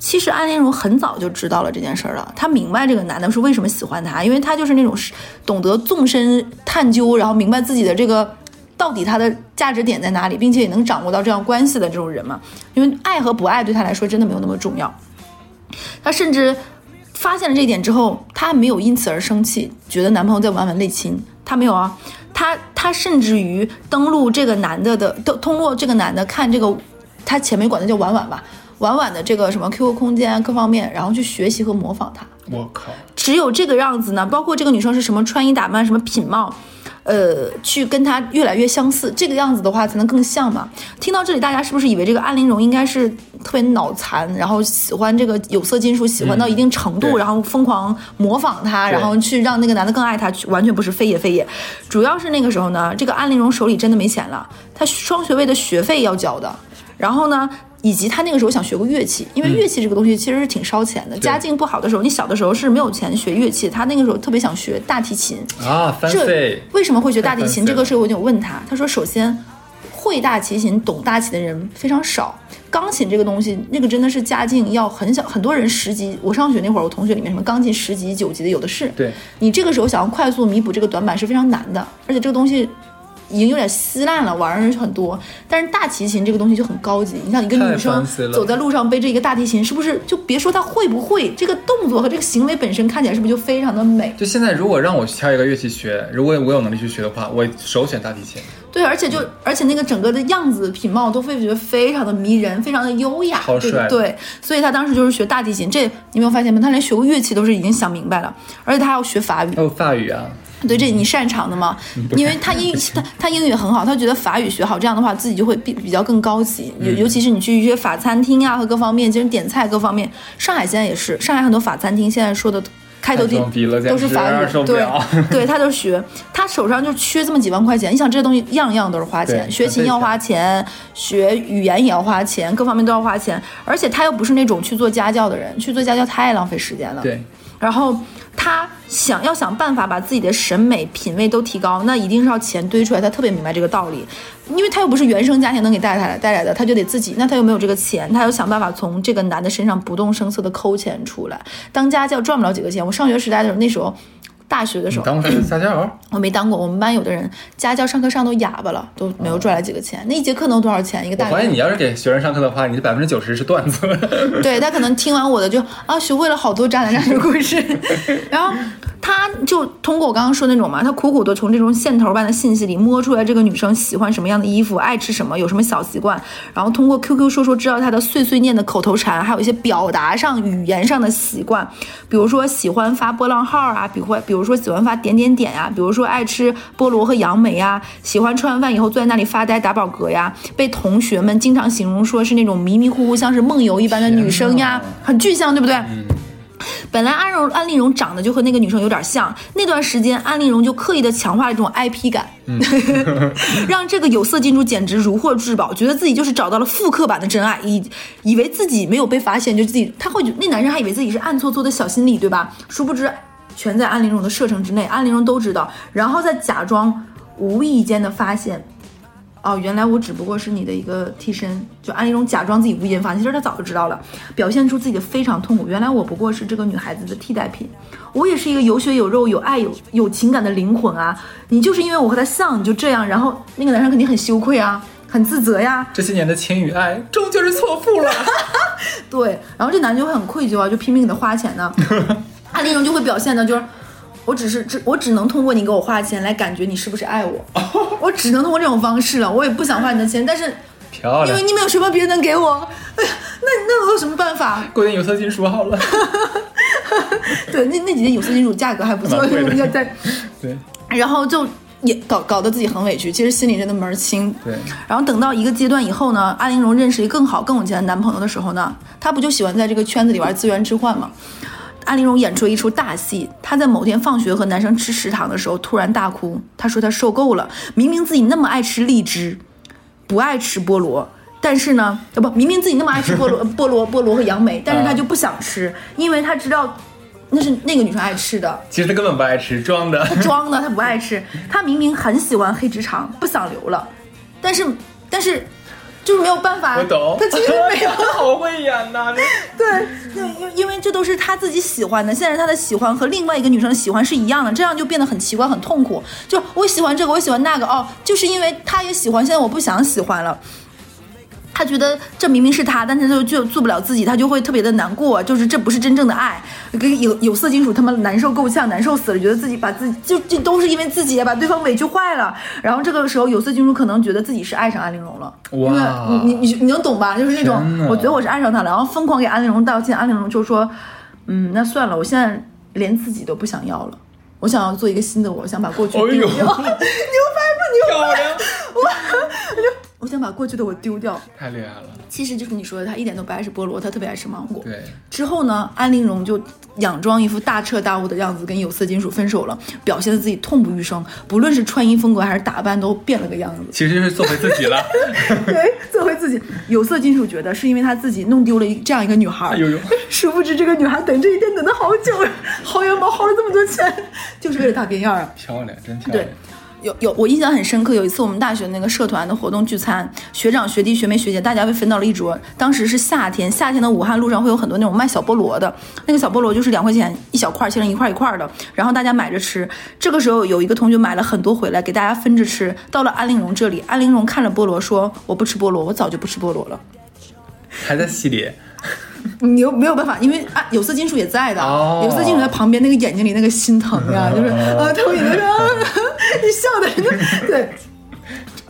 其实安陵容很早就知道了这件事儿了，她明白这个男的是为什么喜欢她，因为她就是那种懂得纵深探究，然后明白自己的这个到底他的价值点在哪里，并且也能掌握到这样关系的这种人嘛。因为爱和不爱对她来说真的没有那么重要。她甚至发现了这一点之后，她没有因此而生气，觉得男朋友在玩玩内亲。她没有啊，她她甚至于登录这个男的的都通过这个男的看这个，她前面管他叫婉婉吧。婉婉的这个什么 QQ 空间各方面，然后去学习和模仿她。我靠！只有这个样子呢，包括这个女生是什么穿衣打扮、什么品貌，呃，去跟她越来越相似，这个样子的话才能更像嘛。听到这里，大家是不是以为这个安陵容应该是特别脑残，然后喜欢这个有色金属，喜欢到一定程度，然后疯狂模仿他，然后去让那个男的更爱她？完全不是，非也非也。主要是那个时候呢，这个安陵容手里真的没钱了，她双学位的学费要交的，然后呢？以及他那个时候想学个乐器，因为乐器这个东西其实是挺烧钱的。家境不好的时候，你小的时候是没有钱学乐器。他那个时候特别想学大提琴啊，这为什么会学大提琴？这个事我就问他，他说首先会大提琴、懂大提的人非常少。钢琴这个东西，那个真的是家境要很小，很多人十级。我上学那会儿，我同学里面什么钢琴十级、九级的有的是。对你这个时候想要快速弥补这个短板是非常难的，而且这个东西。已经有点稀烂了，玩的人很多，但是大提琴这个东西就很高级。你像一个女生走在路上背着一个大提琴，是不是就别说她会不会，这个动作和这个行为本身看起来是不是就非常的美？就现在，如果让我去挑一个乐器学，如果我有能力去学的话，我首选大提琴。对，而且就而且那个整个的样子品貌都会觉得非常的迷人，非常的优雅，好帅。对，所以他当时就是学大提琴。这你没有发现吗？他连学过乐器都是已经想明白了，而且他还要学法语。哦，法语啊。对，这你擅长的吗？因为他英 他他英语很好，他觉得法语学好，这样的话自己就会比比较更高级。尤尤其是你去一些法餐厅啊和各方面，就是点菜各方面。上海现在也是，上海很多法餐厅现在说的开头都都是法语。对对，他就学，他手上就缺这么几万块钱。你想这些东西样样都是花钱，学琴要花钱，学语言也要花钱，各方面都要花钱。而且他又不是那种去做家教的人，去做家教太浪费时间了。对，然后。他想要想办法把自己的审美品味都提高，那一定是要钱堆出来。他特别明白这个道理，因为他又不是原生家庭能给带来带来的，他就得自己。那他又没有这个钱，他要想办法从这个男的身上不动声色的抠钱出来。当家教赚不了几个钱。我上学时代的时候，那时候。大学的时候当过家教，我没当过。我们班有的人家教上课上都哑巴了，都没有赚来几个钱。那一节课能多少钱？一个大。我怀疑你要是给学生上课的话，你的百分之九十是段子。对他可能听完我的就啊，学会了好多渣男渣女故事。然后他就通过我刚刚说那种嘛，他苦苦的从这种线头般的信息里摸出来这个女生喜欢什么样的衣服，爱吃什么，有什么小习惯，然后通过 QQ 说说知道她的碎碎念的口头禅，还有一些表达上语言上的习惯，比如说喜欢发波浪号啊，比如比如说喜欢发点点。点点呀，比如说爱吃菠萝和杨梅呀，喜欢吃完饭以后坐在那里发呆打饱嗝呀，被同学们经常形容说是那种迷迷糊糊像是梦游一般的女生呀，很具象，对不对？本来安荣安陵容长得就和那个女生有点像，那段时间安陵容就刻意的强化了这种 IP 感，让这个有色金主简直如获至宝，觉得自己就是找到了复刻版的真爱，以以为自己没有被发现，就自己他会那男生还以为自己是暗搓搓的小心理，对吧？殊不知。全在安陵容的射程之内，安陵容都知道，然后再假装无意间的发现，哦，原来我只不过是你的一个替身，就安陵容假装自己无意间发现，其实她早就知道了，表现出自己的非常痛苦。原来我不过是这个女孩子的替代品，我也是一个有血有肉、有爱、有有情感的灵魂啊！你就是因为我和他像，你就这样，然后那个男生肯定很羞愧啊，很自责呀。这些年的情与爱终究是错付了，对，然后这男的就会很愧疚啊，就拼命给他花钱呢。安陵容就会表现的，就是我只是只我只能通过你给我花钱来感觉你是不是爱我，我只能通过这种方式了，我也不想花你的钱，但是漂亮，因为你没有什么别能给我，哎呀，那那我有什么办法？过点有色金属好了，对，那那几件有色金属价格还不错，应该在对，然后就也搞搞得自己很委屈，其实心里真的门儿清。对，然后等到一个阶段以后呢，安陵容认识一个更好、更有钱的男朋友的时候呢，她不就喜欢在这个圈子里玩资源置换吗？安陵容演出了一出大戏，她在某天放学和男生吃食堂的时候突然大哭，她说她受够了，明明自己那么爱吃荔枝，不爱吃菠萝。但是呢，呃不，明明自己那么爱吃菠萝、菠萝、菠萝和杨梅，但是她就不想吃，因为她知道那是那个女生爱吃的。其实她根本不爱吃，装的。她装的，她不爱吃。她明明很喜欢黑直肠，不想留了，但是但是就是没有办法。我懂，他其实没有。好会演呐、这对，对，因因为这都是他自己喜欢的，现在他的喜欢和另外一个女生的喜欢是一样的，这样就变得很奇怪、很痛苦。就我喜欢这个，我喜欢那个，哦，就是因为他也喜欢，现在我不想喜欢了。他觉得这明明是他，但是他就就做不了自己，他就会特别的难过，就是这不是真正的爱。跟有有色金属他们难受够呛，难受死了，觉得自己把自己就这都是因为自己把对方委屈坏了。然后这个时候有色金属可能觉得自己是爱上安陵容了，因为哇你你你你能懂吧？就是那种我觉得我是爱上他了，然后疯狂给安陵容道歉，安陵容就说，嗯，那算了，我现在连自己都不想要了。我想要做一个新的我，我想把过去丢掉。哎 牛掰不牛漂亮，我想把过去的我丢掉。太厉害了。其实就是你说的，他一点都不爱吃菠萝，他特别爱吃芒果。对，之后呢，安陵容就佯装一副大彻大悟的样子，跟有色金属分手了，表现的自己痛不欲生，不论是穿衣风格还是打扮都变了个样子。其实就是做回自己了。对，做回自己。有色金属觉得是因为他自己弄丢了一这样一个女孩，哎呦呦 殊不知这个女孩等这一天等了好久，薅羊毛薅了这么多钱，就是为了大变样啊。漂亮，真漂亮对。有有，我印象很深刻。有一次我们大学那个社团的活动聚餐，学长、学弟、学妹、学姐，大家被分到了一桌。当时是夏天，夏天的武汉路上会有很多那种卖小菠萝的，那个小菠萝就是两块钱一小块，切成一块一块的，然后大家买着吃。这个时候有一个同学买了很多回来，给大家分着吃。到了安陵容这里，安陵容看着菠萝说：“我不吃菠萝，我早就不吃菠萝了。还在洗脸，”你又没有办法，因为啊有色金属也在的，哦有色金属在旁边那个眼睛里那个心疼呀，就是啊投影的你 笑的对。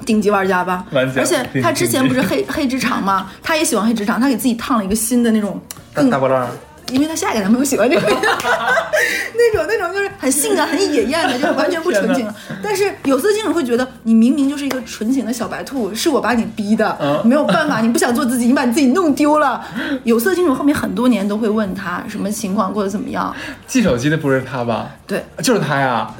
顶级玩家吧，而且他之前不是黑 黑直肠吗？他也喜欢黑直肠，他给自己烫了一个新的那种更大大波浪。因为他下一个男朋友喜欢这个，那种那种就是很性感、很野艳的，就是完全不纯情。但是有色金属会觉得你明明就是一个纯情的小白兔，是我把你逼的，嗯没有办法，你不想做自己，你把你自己弄丢了。有色金属后面很多年都会问他什么情况，过得怎么样？寄手机的不是他吧？对，就是他呀！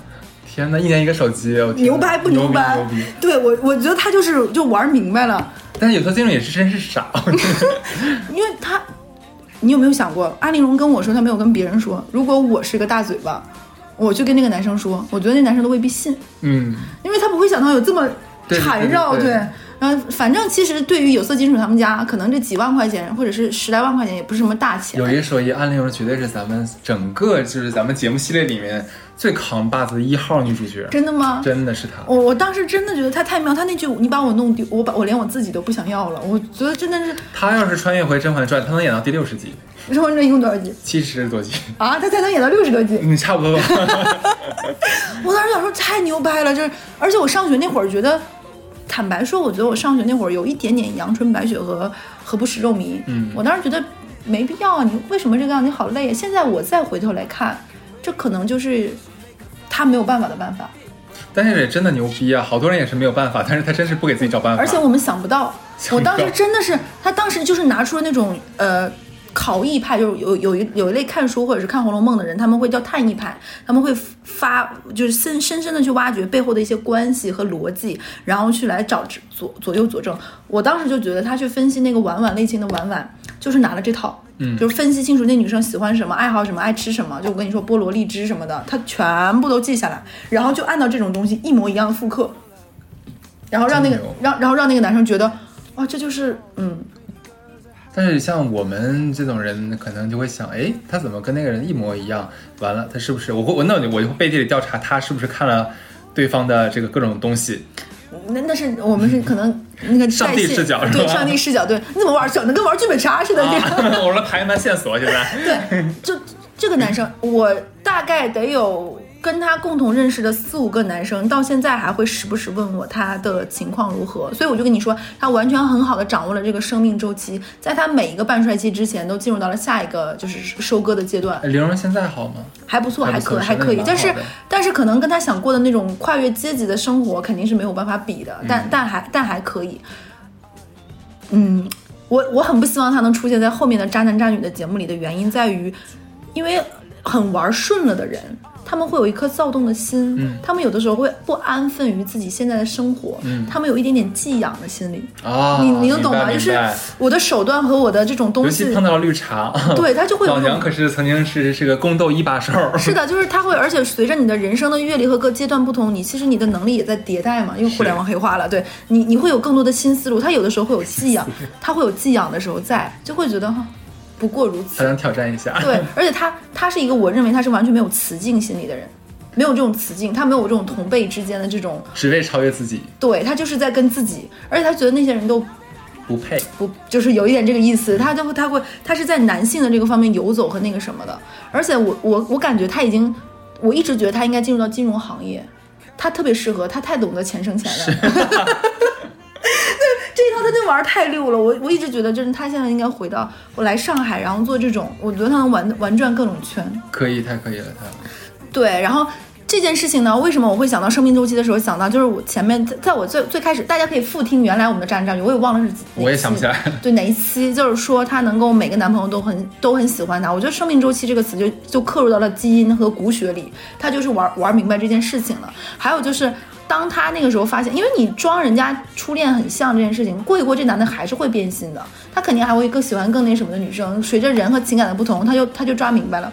天哪，一年一个手机，牛掰不牛逼掰？牛逼！对我，我觉得他就是就玩明白了，但是有色金属也是真是傻，因为他，你有没有想过，安陵容跟我说，她没有跟别人说，如果我是个大嘴巴，我去跟那个男生说，我觉得那男生都未必信。嗯，因为他不会想到有这么缠绕，对对对然后反正其实对于有色金属他们家，可能这几万块钱或者是十来万块钱也不是什么大钱有。一说一，安陵容绝对是咱们整个就是咱们节目系列里面最扛把子的一号女主角，真的吗？真的是她。我我当时真的觉得她太妙，她那句“你把我弄丢，我把我连我自己都不想要了”，我觉得真的是《她要是穿越回《甄嬛传》，她能演到第六十集，甄嬛传》一共多少集七十多集，啊？他才能演到六十多集。嗯，差不多吧。我当时想说太牛掰了，就是而且我上学那会儿觉得，坦白说，我觉得我上学那会儿有一点点阳春白雪和和不食肉糜。嗯我当时觉得没必要啊，你为什么这个样？你好累啊！现在我再回头来看，这可能就是他没有办法的办法，但是也真的牛逼啊！好多人也是没有办法，但是他真是不给自己找办法。而且我们想不到，想不到我当时真的是，他当时就是拿出了那种呃。考异派就是有有一有一类看书或者是看《红楼梦》的人，他们会叫探异派，他们会发就是深深深的去挖掘背后的一些关系和逻辑，然后去来找左左右佐证。我当时就觉得他去分析那个婉婉类型的婉婉，就是拿了这套，嗯就是分析清楚那女生喜欢什么、爱好什么、爱吃什么。就我跟你说菠萝荔枝什么的，他全部都记下来，然后就按照这种东西一模一样的复刻，然后让那个让然后让那个男生觉得，哇，这就是嗯，但是像我们这种人，可能就会想，哎，他怎么跟那个人一模一样？完了，他是不是？我会，我那我就我会背地里调查他是不是看了对方的这个各种东西。那那是我们是可能那个上帝视角是吧对上帝视角，对，你怎么玩整的跟玩剧本杀似的？我说排满线索现在。对，就这个男生，我大大概得有跟他共同认识的四五个男生，到现在还会时不时问我他的情况如何。所以我就跟你说，他完全很好的掌握了这个生命周期，在他每一个半衰期之前，都进入到了下一个就是收割的阶段。玲蓉现在好吗？还不错，还可还可以，但是但是可能跟他想过的那种跨越阶级的生活肯定是没有办法比的，嗯但但还但还可以。嗯，我我很不希望他能出现在后面的渣男渣女的节目里的原因在于，因为很玩顺了的人。他们会有一颗躁动的心，嗯。他们有的时候会不安分于自己现在的生活，嗯。他们有一点点寄养的心理，啊，你你能懂吗？就是我的手段和我的这种东尤西其，碰到了绿茶，对他就会有老娘可是曾经是是个宫斗一把手，是的，就是他会，而且随着你的人生的阅历和各阶段不同，你其实你的能力也在迭代嘛，因为互联网黑化了，对。你你会有更多的新思路。他有的时候会有 寄养，他会有寄养的时候在，就会觉得哈，不过如此。他想挑战一下。对，而且他他是一个我认为他是完全没有雌竞心理的人，没有这种雌竞，他没有这种同辈之间的这种，只为超越自己，对他就是在跟自己，而且他觉得那些人都不配。不就是有一点这个意思，他就会他会他是在男性的这个方面游走和那个什么的，而且我我我感觉他已经，我一直觉得他应该进入到金融行业，他特别适合，他太懂得钱生钱了。套他就玩儿太溜了，我我一直觉得，就是他现在应该回到我来上海，然后做这种，我觉得他能玩玩转各种圈。可以，太可以了，他。对，然后这件事情呢，为什么我会想到生命周期的时候想到，就是我前面在在我最最开始，大家可以复听原来我们的战战友，我也忘了是几，哪我也想不起来期对哪一期，就是说她能够每个男朋友都很都很喜欢她。我觉得生命周期这个词就就刻入到了基因和骨血里，她就是玩玩明白这件事情了。还有就是。当他那个时候发现，因为你装人家初恋很像这件事情，过一过这男的还是会变心的，他肯定还会更喜欢更那什么的女生。随着人和情感的不同，他就他就抓明白了。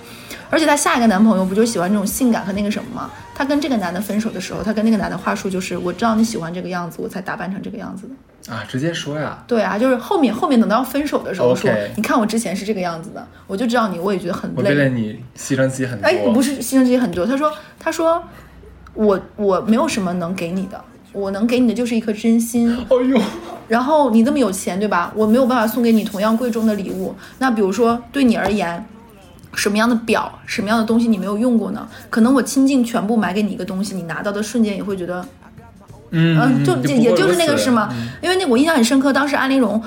而且她下一个男朋友不就喜欢这种性感和那个什么吗？他跟这个男的分手的时候，他跟那个男的话术就是：我知道你喜欢这个样子，我才打扮成这个样子的。啊，直接说呀，对啊，就是后面后面等到分手的时候说你看我之前是这个样子的，我就知道你，我也觉得很累我为了累。你牺牲自己很多。哎，不是牺牲自己很多。他说他说我我没有什么能给你的，我能给你的就是一颗真心。哎呦，然后你这么有钱，对吧？我没有办法送给你同样贵重的礼物。那比如说，对你而言，什么样的表，什么样的东西你没有用过呢？可能我倾尽全部买给你一个东西，你拿到的瞬间也会觉得，嗯嗯，就就也就是那个是是吗？因为那我印象很深刻，当时安陵容。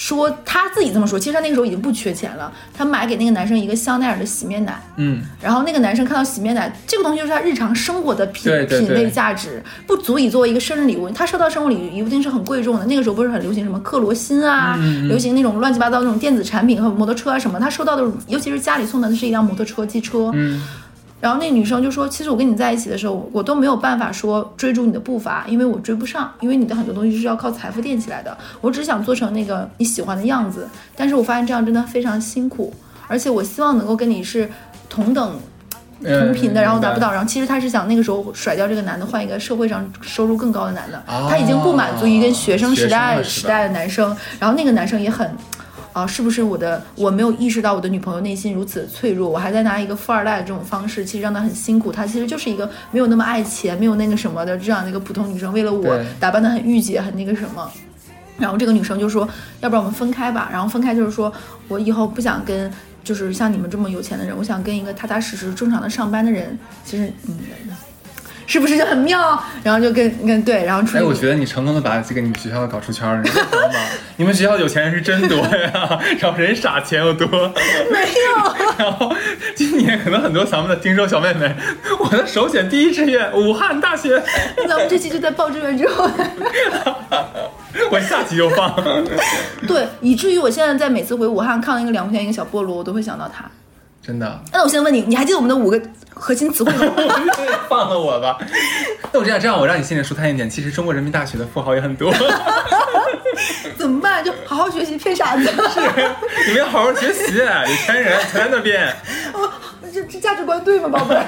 说她自己这么说，其实她那个时候已经不缺钱了。她买给那个男生一个香奈儿的洗面奶，嗯，然后那个男生看到洗面奶这个东西，就是他日常生活的品品类价值，不足以作为一个生日礼物。他收到生日礼物一定是很贵重的。那个时候不是很流行什么克罗心啊，嗯流行那种乱七八糟那种电子产品和摩托车啊什么。他收到的，尤其是家里送的是一辆摩托车、机车。嗯然后那女生就说：“其实我跟你在一起的时候，我都没有办法说追逐你的步伐，因为我追不上，因为你的很多东西是要靠财富垫起来的。我只想做成那个你喜欢的样子，但是我发现这样真的非常辛苦，而且我希望能够跟你是同等同频的，嗯然后达不到。然后其实他是想那个时候甩掉这个男的，换一个社会上收入更高的男的。哦他已经不满足于跟学生时代时代的男生，然后那个男生也很。啊，是不是我的我没有意识到我的女朋友内心如此脆弱？我还在拿一个富二代的这种方式，其实让她很辛苦。她其实就是一个没有那么爱钱、没有那个什么的这样的一个普通女生，为了我打扮的很御姐、很那个什么。然后这个女生就说：“要不然我们分开吧。”然后分开就是说我以后不想跟就是像你们这么有钱的人，我想跟一个踏踏实实、正常的上班的人。其实，嗯，是不是就很妙？然后就跟跟对，然后出去。哎，我觉得你成功的把这个你们学校搞出圈了，你知道吗？你们学校有钱人是真多呀，然后人傻钱又多。没有。然后今年可能很多咱们的听众小妹妹，我的首选第一志愿武汉大学，咱们这期就在报志愿之后。我下期就放。对，以至于我现在在每次回武汉看到一个两块钱一个小菠萝，我都会想到他。真的，那我现在问你，你还记得我们的五个核心词汇吗？放了我吧。那我这样，这样我让你心里舒坦一点。其实中国人民大学的富豪也很多，怎么办？就好好学习，骗傻子。是你们要好好学习，有钱人全在那边，我这这价值观对吗，宝贝儿？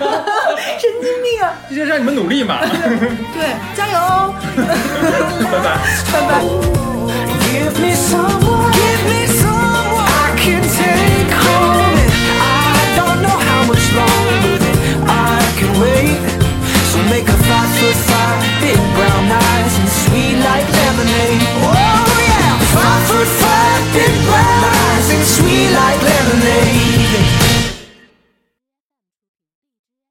神经病啊！这就让你们努力嘛。对，加油哦！拜拜。拜拜。Give me someone, give me someone I can take home. awake So make a five foot five Big brown eyes and sweet like lemonade. Oh yeah! Five foot five Big brown eyes and sweet like lemonade.